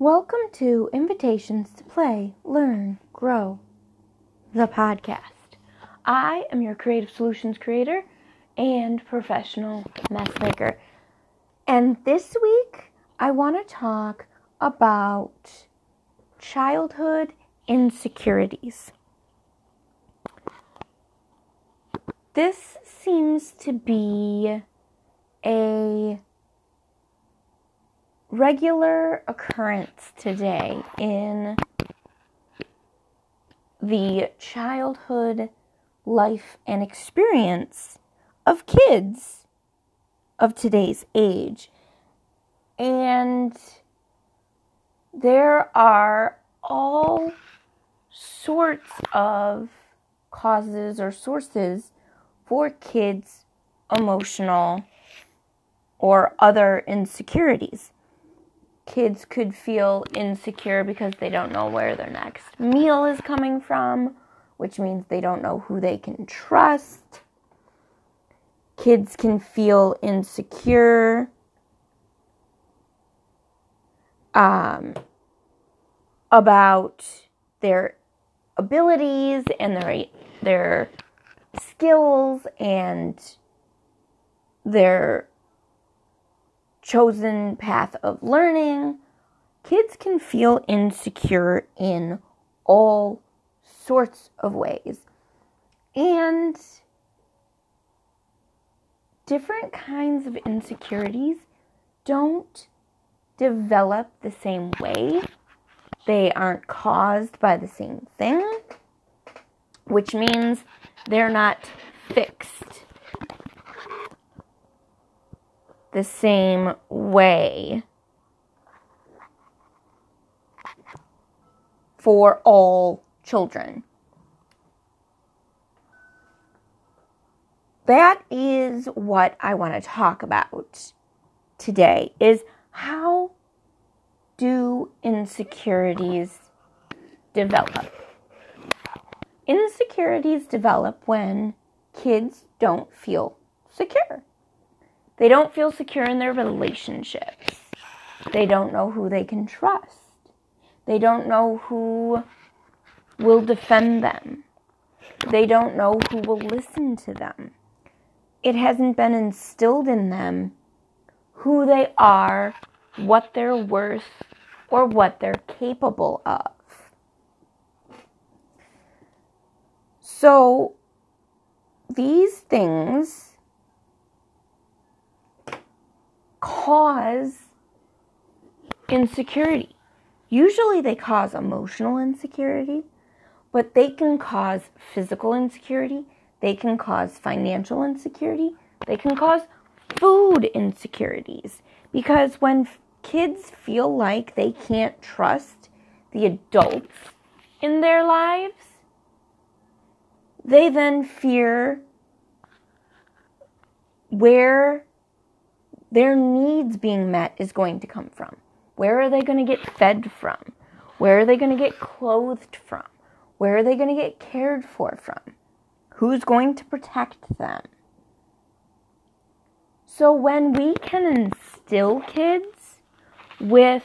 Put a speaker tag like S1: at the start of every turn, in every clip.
S1: Welcome to Invitations to Play, Learn, Grow, the podcast. I am your creative solutions creator and professional mess maker. And this week, I want to talk about childhood insecurities. This seems to be a regular occurrence today in the childhood life and experience of kids of today's age. And there are all sorts of causes or sources for kids' emotional or other insecurities kids could feel insecure because they don't know where their next meal is coming from, which means they don't know who they can trust. Kids can feel insecure um, about their abilities and their their skills and their chosen path of learning, kids can feel insecure in all sorts of ways. And different kinds of insecurities don't develop the same way. They aren't caused by the same thing, which means they're not fixed the same way for all children. That is what I want to talk about today is how do insecurities develop? Insecurities develop when kids don't feel secure. They don't feel secure in their relationships. They don't know who they can trust. They don't know who will defend them. They don't know who will listen to them. It hasn't been instilled in them who they are, what they're worth, or what they're capable of. So, these things cause insecurity. Usually they cause emotional insecurity, but they can cause physical insecurity, they can cause financial insecurity, they can cause food insecurities. Because when kids feel like they can't trust the adults in their lives, they then fear where their needs being met is going to come from. Where are they going to get fed from? Where are they going to get clothed from? Where are they going to get cared for from? Who's going to protect them? So when we can instill kids with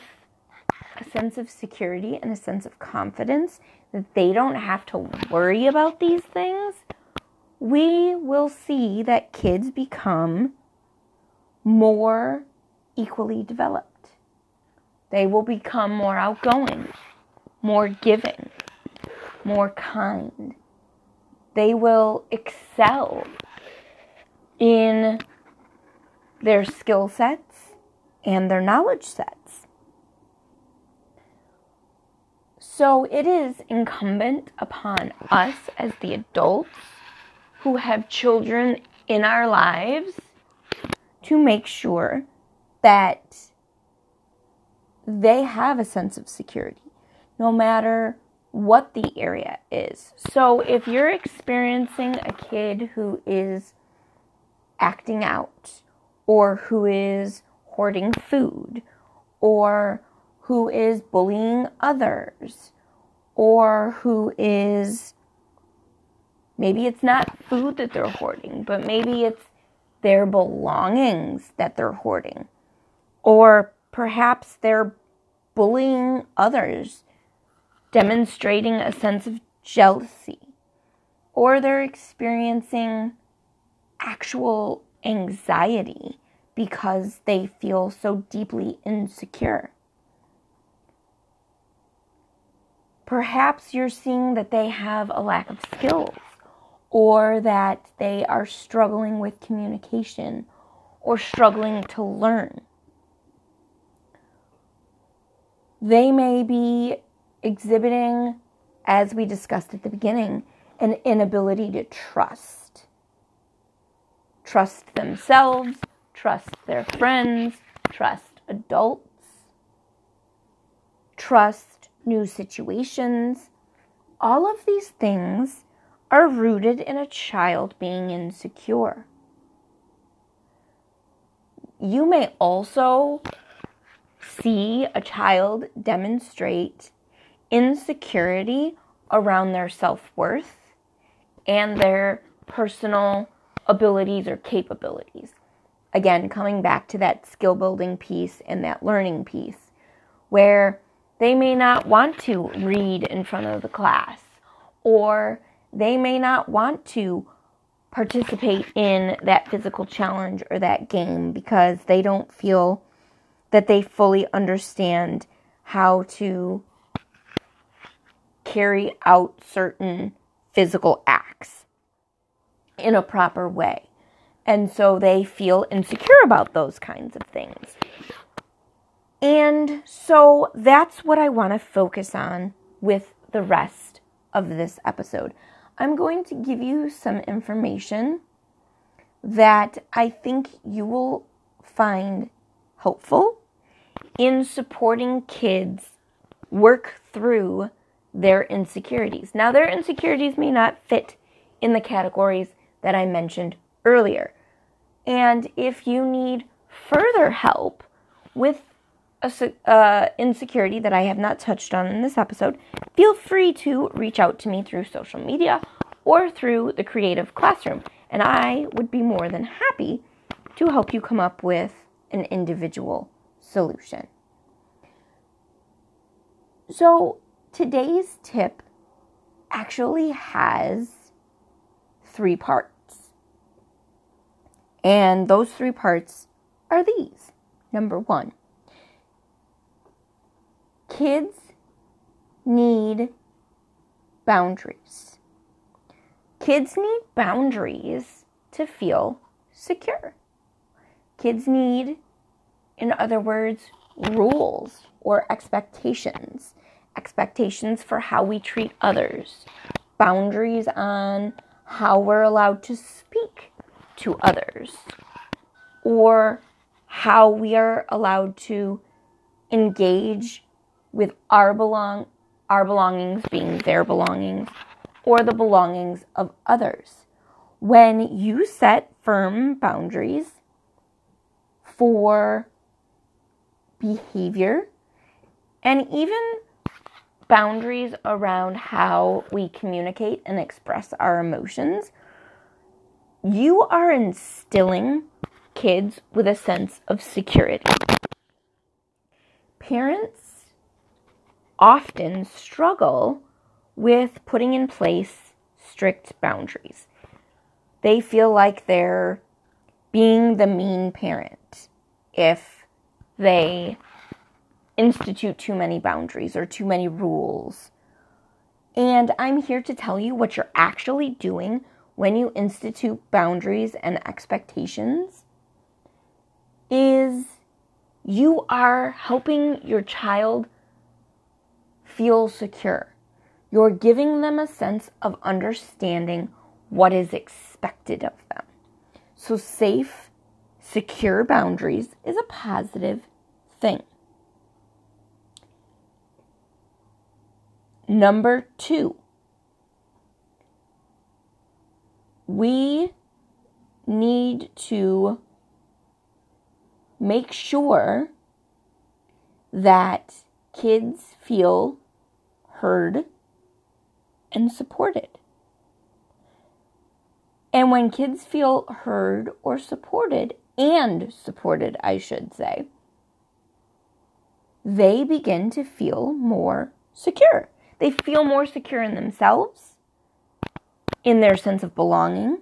S1: a sense of security and a sense of confidence that they don't have to worry about these things, we will see that kids become more equally developed. They will become more outgoing, more giving, more kind. They will excel in their skill sets and their knowledge sets. So it is incumbent upon us as the adults who have children in our lives to make sure that they have a sense of security no matter what the area is. So if you're experiencing a kid who is acting out or who is hoarding food or who is bullying others or who is maybe it's not food that they're hoarding, but maybe it's their belongings that they're hoarding. Or perhaps they're bullying others, demonstrating a sense of jealousy, or they're experiencing actual anxiety because they feel so deeply insecure. Perhaps you're seeing that they have a lack of skills or that they are struggling with communication or struggling to learn. They may be exhibiting, as we discussed at the beginning, an inability to trust. Trust themselves, trust their friends, trust adults, trust new situations. All of these things are rooted in a child being insecure. You may also see a child demonstrate insecurity around their self worth and their personal abilities or capabilities. Again, coming back to that skill building piece and that learning piece, where they may not want to read in front of the class, or they may not want to participate in that physical challenge or that game because they don't feel that they fully understand how to carry out certain physical acts in a proper way. And so they feel insecure about those kinds of things. And so that's what I want to focus on with the rest of this episode. I'm going to give you some information that I think you will find helpful in supporting kids work through their insecurities. Now, their insecurities may not fit in the categories that I mentioned earlier. And if you need further help with a uh, insecurity that I have not touched on in this episode, feel free to reach out to me through social media or through the Creative Classroom, and I would be more than happy to help you come up with an individual solution. So, today's tip actually has three parts. And those three parts are these. Number one, kids need boundaries. Kids need boundaries to feel secure. Kids need, in other words, rules or expectations. Expectations for how we treat others, boundaries on how we're allowed to speak to others, or how we are allowed to engage with our belong our belongings being their belongings or the belongings of others. When you set firm boundaries for behavior and even boundaries around how we communicate and express our emotions, you are instilling kids with a sense of security. Parents often struggle with putting in place strict boundaries. They feel like they're being the mean parent if they institute too many boundaries or too many rules. And I'm here to tell you what you're actually doing when you institute boundaries and expectations is you are helping your child feel secure. You're giving them a sense of understanding what is expected of them. So, safe, secure boundaries is a positive thing. Number two, we need to make sure that kids feel heard and supported. And when kids feel heard or supported, and supported, I should say, they begin to feel more secure. They feel more secure in themselves, in their sense of belonging,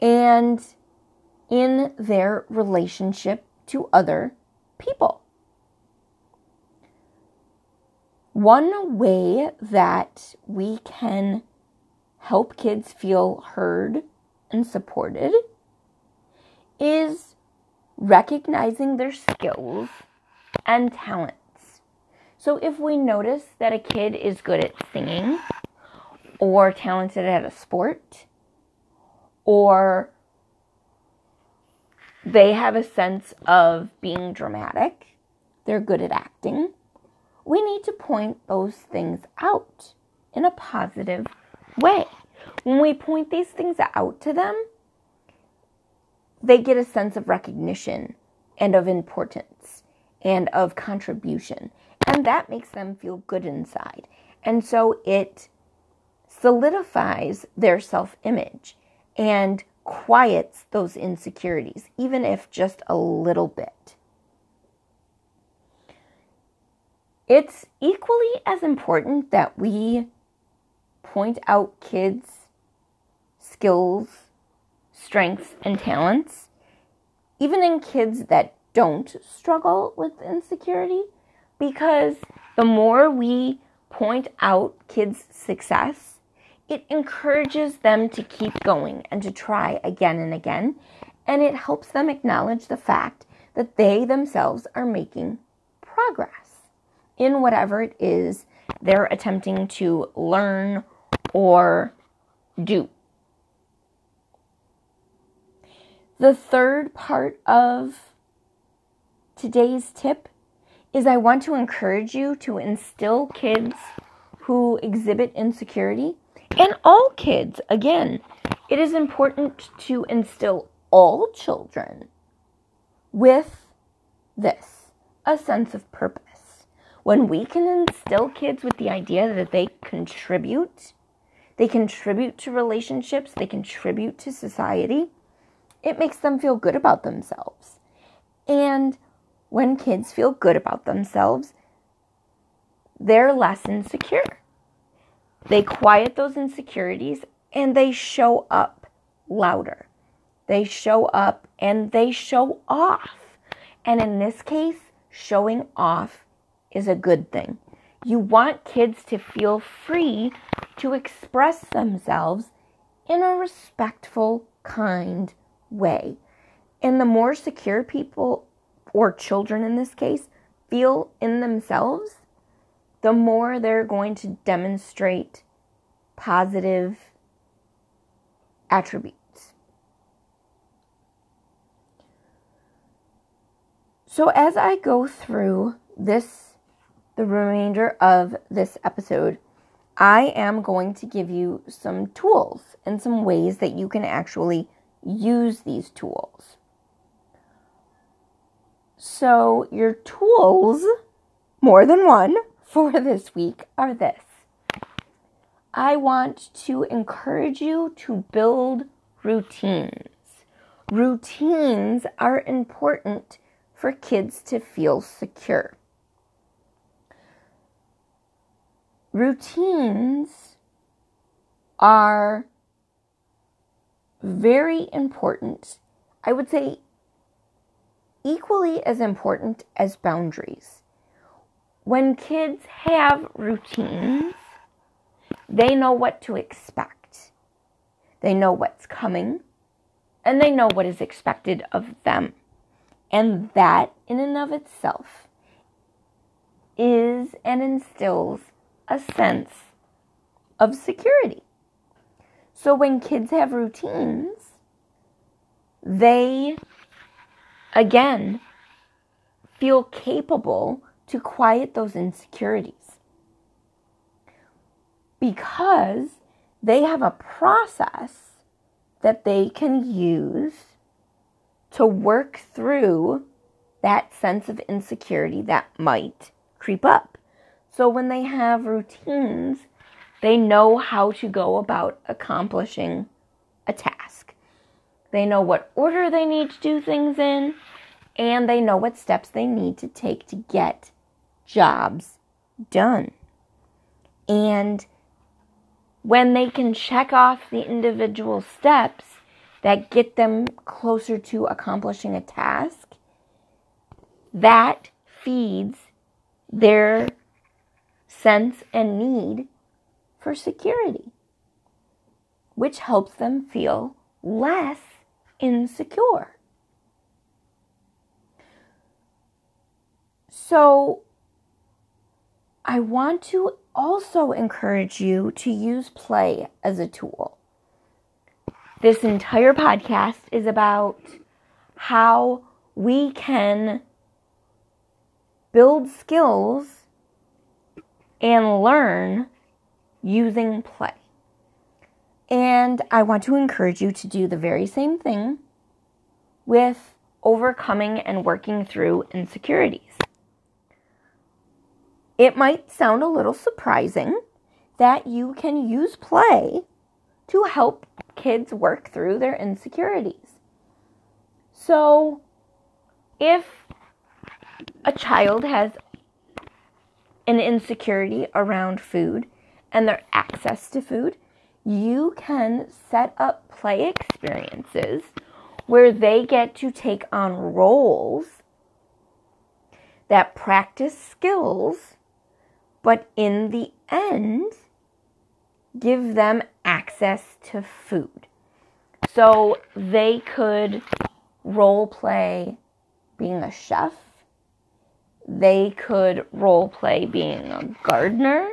S1: and in their relationship to other people. One way that we can help kids feel heard and supported is recognizing their skills and talents. So if we notice that a kid is good at singing or talented at a sport or they have a sense of being dramatic, they're good at acting, we need to point those things out in a positive way. When we point these things out to them, they get a sense of recognition and of importance and of contribution. And that makes them feel good inside. And so it solidifies their self image and quiets those insecurities, even if just a little bit. It's equally as important that we point out kids' skills, strengths, and talents, even in kids that don't struggle with insecurity, because the more we point out kids' success, it encourages them to keep going and to try again and again, and it helps them acknowledge the fact that they themselves are making progress in whatever it is they're attempting to learn or do. The third part of today's tip is I want to encourage you to instill kids who exhibit insecurity and all kids. Again, it is important to instill all children with this a sense of purpose. When we can instill kids with the idea that they contribute, they contribute to relationships, they contribute to society, it makes them feel good about themselves. And when kids feel good about themselves, they're less insecure. They quiet those insecurities and they show up louder. They show up and they show off. And in this case, showing off is a good thing. You want kids to feel free to express themselves in a respectful, kind way. And the more secure people, or children in this case, feel in themselves, the more they're going to demonstrate positive attributes. So, as I go through this the remainder of this episode, I am going to give you some tools and some ways that you can actually use these tools. So, your tools, more than one, for this week are this. I want to encourage you to build routines. Routines are important for kids to feel secure. Routines are very important. I would say equally as important as boundaries. When kids have routines, they know what to expect. They know what's coming and they know what is expected of them. And that, in and of itself, is and instills a sense of security. So when kids have routines, they again feel capable to quiet those insecurities because they have a process that they can use to work through that sense of insecurity that might creep up. So when they have routines, they know how to go about accomplishing a task. They know what order they need to do things in, and they know what steps they need to take to get jobs done. And when they can check off the individual steps that get them closer to accomplishing a task, that feeds their sense and need for security, which helps them feel less insecure. So, I want to also encourage you to use play as a tool. This entire podcast is about how we can build skills and learn using play. And I want to encourage you to do the very same thing with overcoming and working through insecurities. It might sound a little surprising that you can use play to help kids work through their insecurities. So, if a child has an insecurity around food and their access to food, you can set up play experiences where they get to take on roles that practice skills but in the end, give them access to food. So they could role play being a chef. They could role play being a gardener.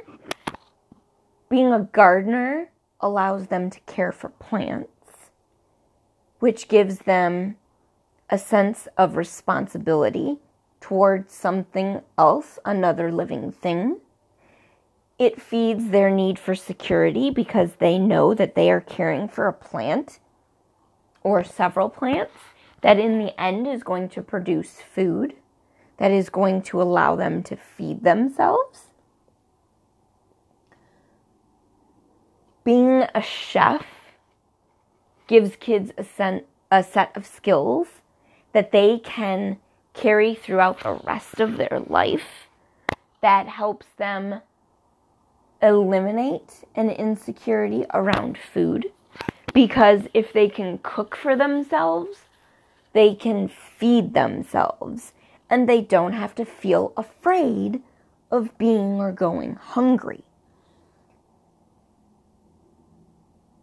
S1: Being a gardener allows them to care for plants, which gives them a sense of responsibility towards something else, another living thing. It feeds their need for security because they know that they are caring for a plant or several plants that in the end is going to produce food that is going to allow them to feed themselves. Being a chef gives kids a, sen- a set of skills that they can carry throughout the rest of their life that helps them eliminate an insecurity around food because if they can cook for themselves, they can feed themselves and they don't have to feel afraid of being or going hungry.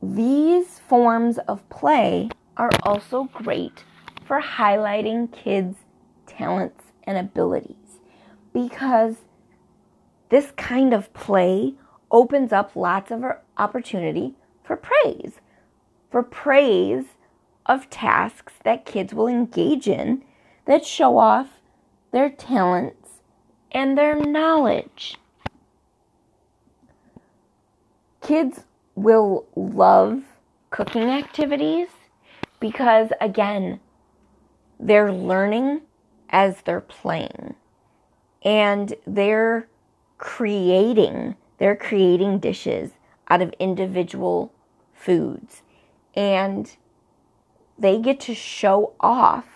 S1: These forms of play are also great for highlighting kids' talents and abilities because this kind of play opens up lots of opportunity for praise, for praise of tasks that kids will engage in that show off their talents and their knowledge. Kids will love cooking activities because, again, they're learning as they're playing and they're creating they're creating dishes out of individual foods and they get to show off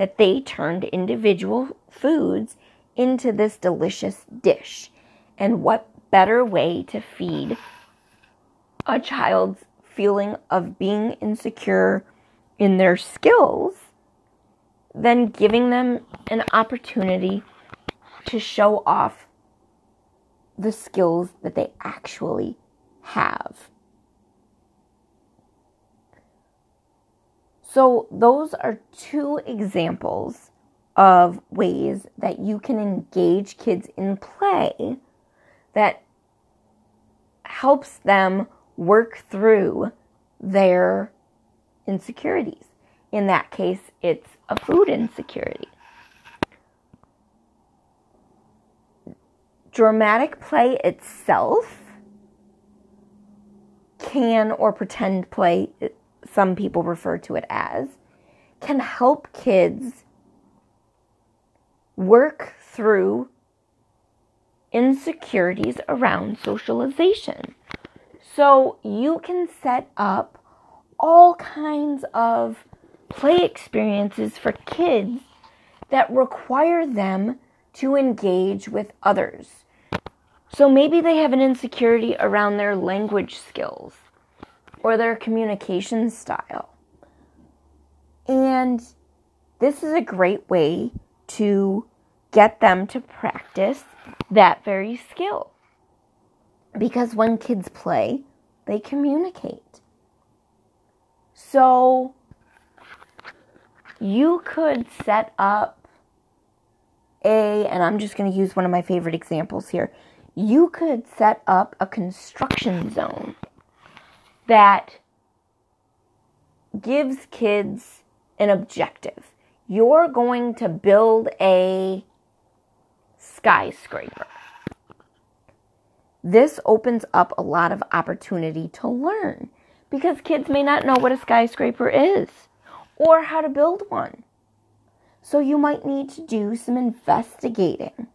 S1: that they turned individual foods into this delicious dish. And what better way to feed a child's feeling of being insecure in their skills than giving them an opportunity to show off the skills that they actually have. So, those are two examples of ways that you can engage kids in play that helps them work through their insecurities. In that case, it's a food insecurity. dramatic play itself can, or pretend play, some people refer to it as, can help kids work through insecurities around socialization. So you can set up all kinds of play experiences for kids that require them to engage with others. So maybe they have an insecurity around their language skills or their communication style. And this is a great way to get them to practice that very skill. Because when kids play, they communicate. So you could set up a, and I'm just going to use one of my favorite examples here. You could set up a construction zone that gives kids an objective. You're going to build a skyscraper. This opens up a lot of opportunity to learn because kids may not know what a skyscraper is or how to build one. So you might need to do some investigating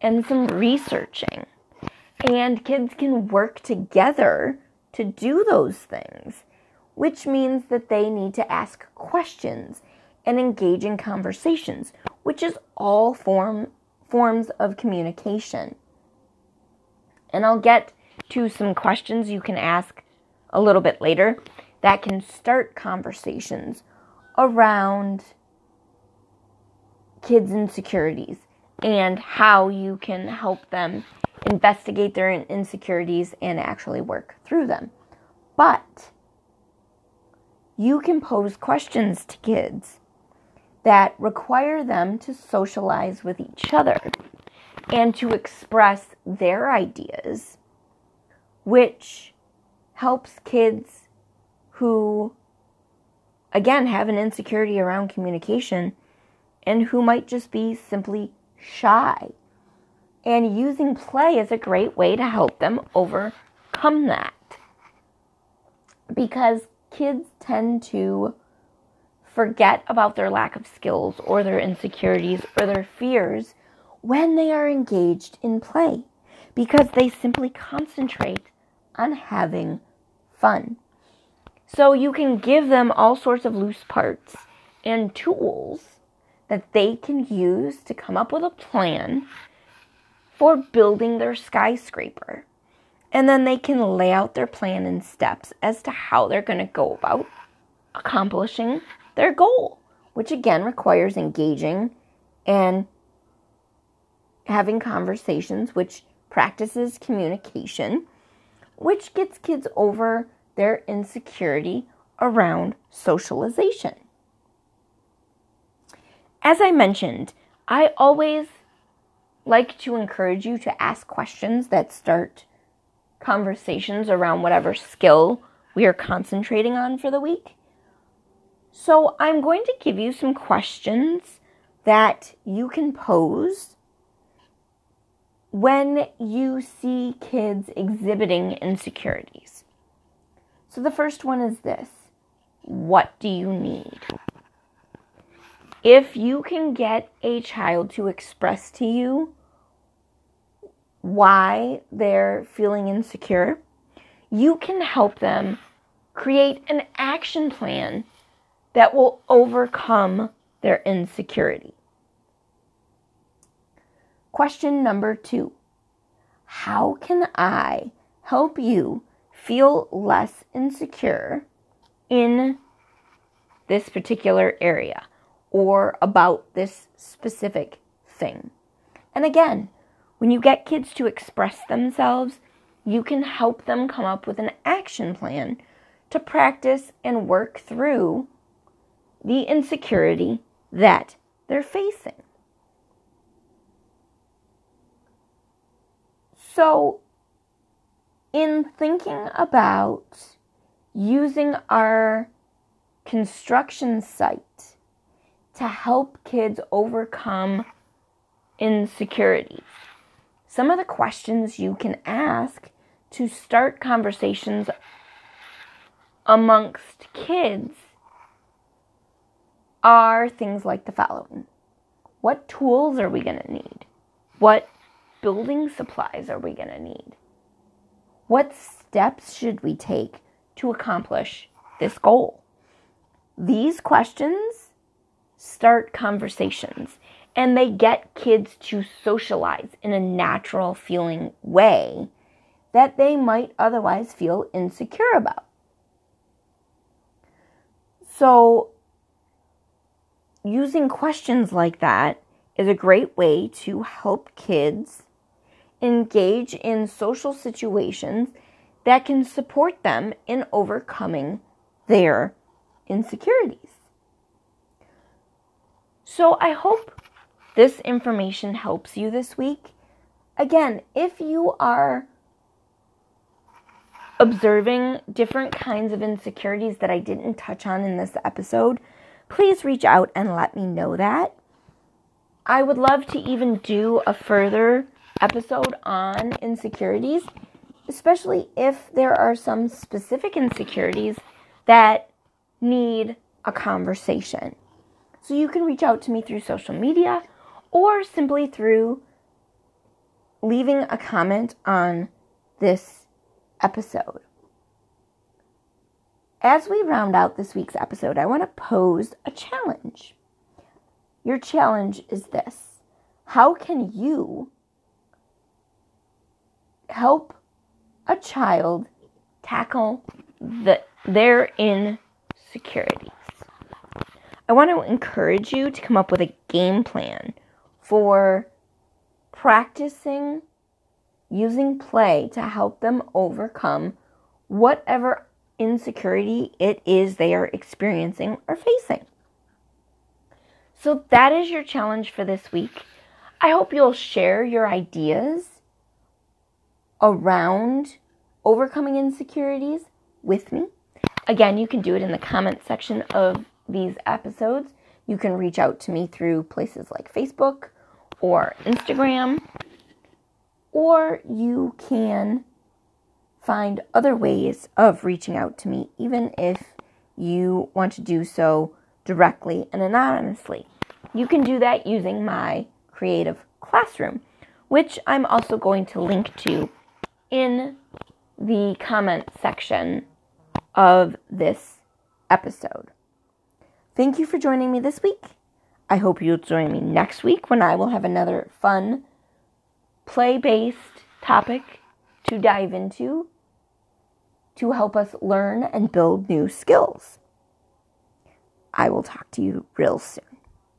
S1: and some researching. And kids can work together to do those things, which means that they need to ask questions and engage in conversations, which is all form forms of communication. And I'll get to some questions you can ask a little bit later that can start conversations around kids' insecurities and how you can help them investigate their insecurities and actually work through them. But you can pose questions to kids that require them to socialize with each other and to express their ideas, which helps kids who, again, have an insecurity around communication and who might just be simply shy. And using play is a great way to help them overcome that. Because kids tend to forget about their lack of skills or their insecurities or their fears when they are engaged in play because they simply concentrate on having fun. So you can give them all sorts of loose parts and tools that they can use to come up with a plan for building their skyscraper. And then they can lay out their plan in steps as to how they're going to go about accomplishing their goal, which again requires engaging and having conversations, which practices communication, which gets kids over their insecurity around socialization. As I mentioned, I always like to encourage you to ask questions that start conversations around whatever skill we are concentrating on for the week. So I'm going to give you some questions that you can pose when you see kids exhibiting insecurities. So the first one is this What do you need? If you can get a child to express to you why they're feeling insecure, you can help them create an action plan that will overcome their insecurity. Question number two How can I help you feel less insecure in this particular area or about this specific thing? And again, when you get kids to express themselves, you can help them come up with an action plan to practice and work through the insecurity that they're facing. So, in thinking about using our construction site to help kids overcome insecurities, some of the questions you can ask to start conversations amongst kids are things like the following What tools are we going to need? What building supplies are we going to need? What steps should we take to accomplish this goal? These questions start conversations and they get kids to socialize in a natural feeling way that they might otherwise feel insecure about. So, using questions like that is a great way to help kids engage in social situations that can support them in overcoming their insecurities. So I hope this information helps you this week. Again, if you are observing different kinds of insecurities that I didn't touch on in this episode, please reach out and let me know that. I would love to even do a further episode on insecurities, especially if there are some specific insecurities that need a conversation. So you can reach out to me through social media or simply through leaving a comment on this episode. As we round out this week's episode, I want to pose a challenge. Your challenge is this How can you help a child tackle the, their insecurities? I want to encourage you to come up with a game plan for practicing using play to help them overcome whatever insecurity it is they are experiencing or facing. So that is your challenge for this week. I hope you'll share your ideas around overcoming insecurities with me. Again, you can do it in the comment section of these episodes. You can reach out to me through places like Facebook or Instagram, or you can find other ways of reaching out to me, even if you want to do so directly and anonymously. You can do that using my creative classroom, which I'm also going to link to in the comment section of this episode. Thank you for joining me this week. I hope you'll join me next week when I will have another fun, play based topic to dive into to help us learn and build new skills. I will talk to you real soon.